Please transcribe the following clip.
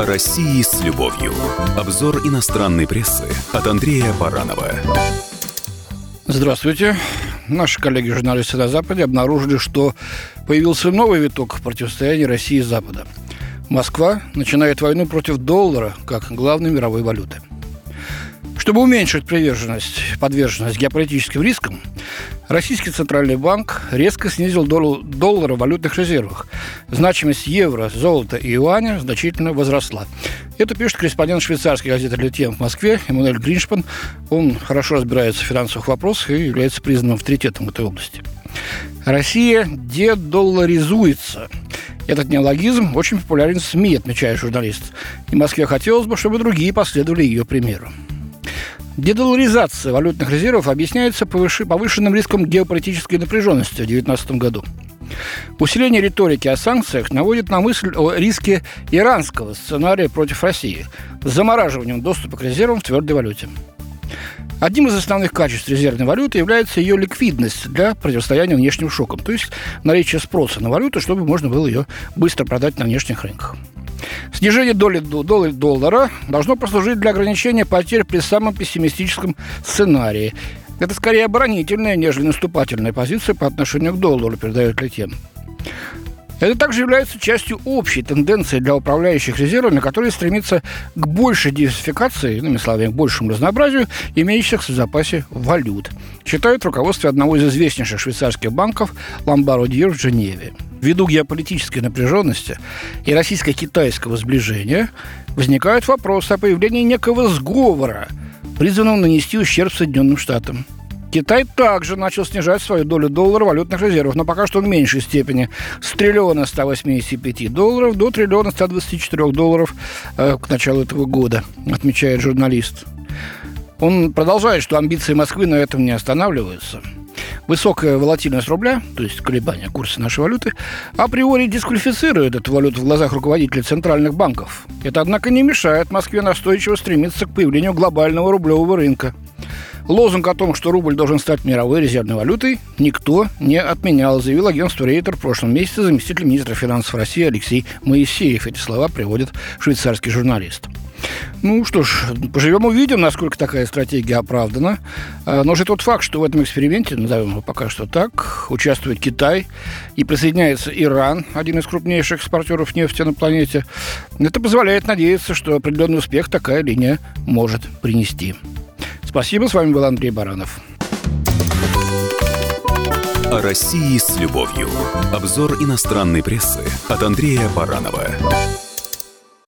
О России с любовью. Обзор иностранной прессы от Андрея Баранова. Здравствуйте. Наши коллеги-журналисты на Западе обнаружили, что появился новый виток противостояния России и Запада. Москва начинает войну против доллара как главной мировой валюты – чтобы уменьшить приверженность, подверженность геополитическим рискам, Российский Центральный банк резко снизил долю доллара в валютных резервах. Значимость евро, золота и юаня значительно возросла. Это пишет корреспондент швейцарской газеты «Литьен» в Москве Эммануэль Гриншпан. Он хорошо разбирается в финансовых вопросах и является признанным авторитетом в этой области. Россия дедолларизуется. Этот неологизм очень популярен в СМИ, отмечает журналист. И Москве хотелось бы, чтобы другие последовали ее примеру. Дедоларизация валютных резервов объясняется повышенным риском геополитической напряженности в 2019 году. Усиление риторики о санкциях наводит на мысль о риске иранского сценария против России с замораживанием доступа к резервам в твердой валюте. Одним из основных качеств резервной валюты является ее ликвидность для противостояния внешним шокам, то есть наличие спроса на валюту, чтобы можно было ее быстро продать на внешних рынках. Снижение доли, доли доллара должно послужить для ограничения потерь при самом пессимистическом сценарии. Это скорее оборонительная, нежели наступательная позиция по отношению к доллару, передает Летен. Это также является частью общей тенденции для управляющих резервами, которые стремятся к большей диверсификации, иными словами, к большему разнообразию имеющихся в запасе валют, считают руководство одного из известнейших швейцарских банков Ламбаро Дьер в Женеве. Ввиду геополитической напряженности и российско-китайского сближения возникают вопросы о появлении некого сговора, призванного нанести ущерб Соединенным Штатам. Китай также начал снижать свою долю доллара валютных резервов, но пока что в меньшей степени с триллиона 185 долларов до триллиона 124 долларов э, к началу этого года, отмечает журналист. Он продолжает, что амбиции Москвы на этом не останавливаются – Высокая волатильность рубля, то есть колебания курса нашей валюты, априори дисквалифицирует эту валюту в глазах руководителей центральных банков. Это, однако, не мешает Москве настойчиво стремиться к появлению глобального рублевого рынка. Лозунг о том, что рубль должен стать мировой резервной валютой, никто не отменял, заявил агентство Рейтер в прошлом месяце заместитель министра финансов России Алексей Моисеев. Эти слова приводит швейцарский журналист. Ну что ж, поживем увидим, насколько такая стратегия оправдана. А, но же тот факт, что в этом эксперименте, назовем его пока что так, участвует Китай и присоединяется Иран, один из крупнейших экспортеров нефти на планете, это позволяет надеяться, что определенный успех такая линия может принести. Спасибо, с вами был Андрей Баранов. О России с любовью. Обзор иностранной прессы от Андрея Баранова.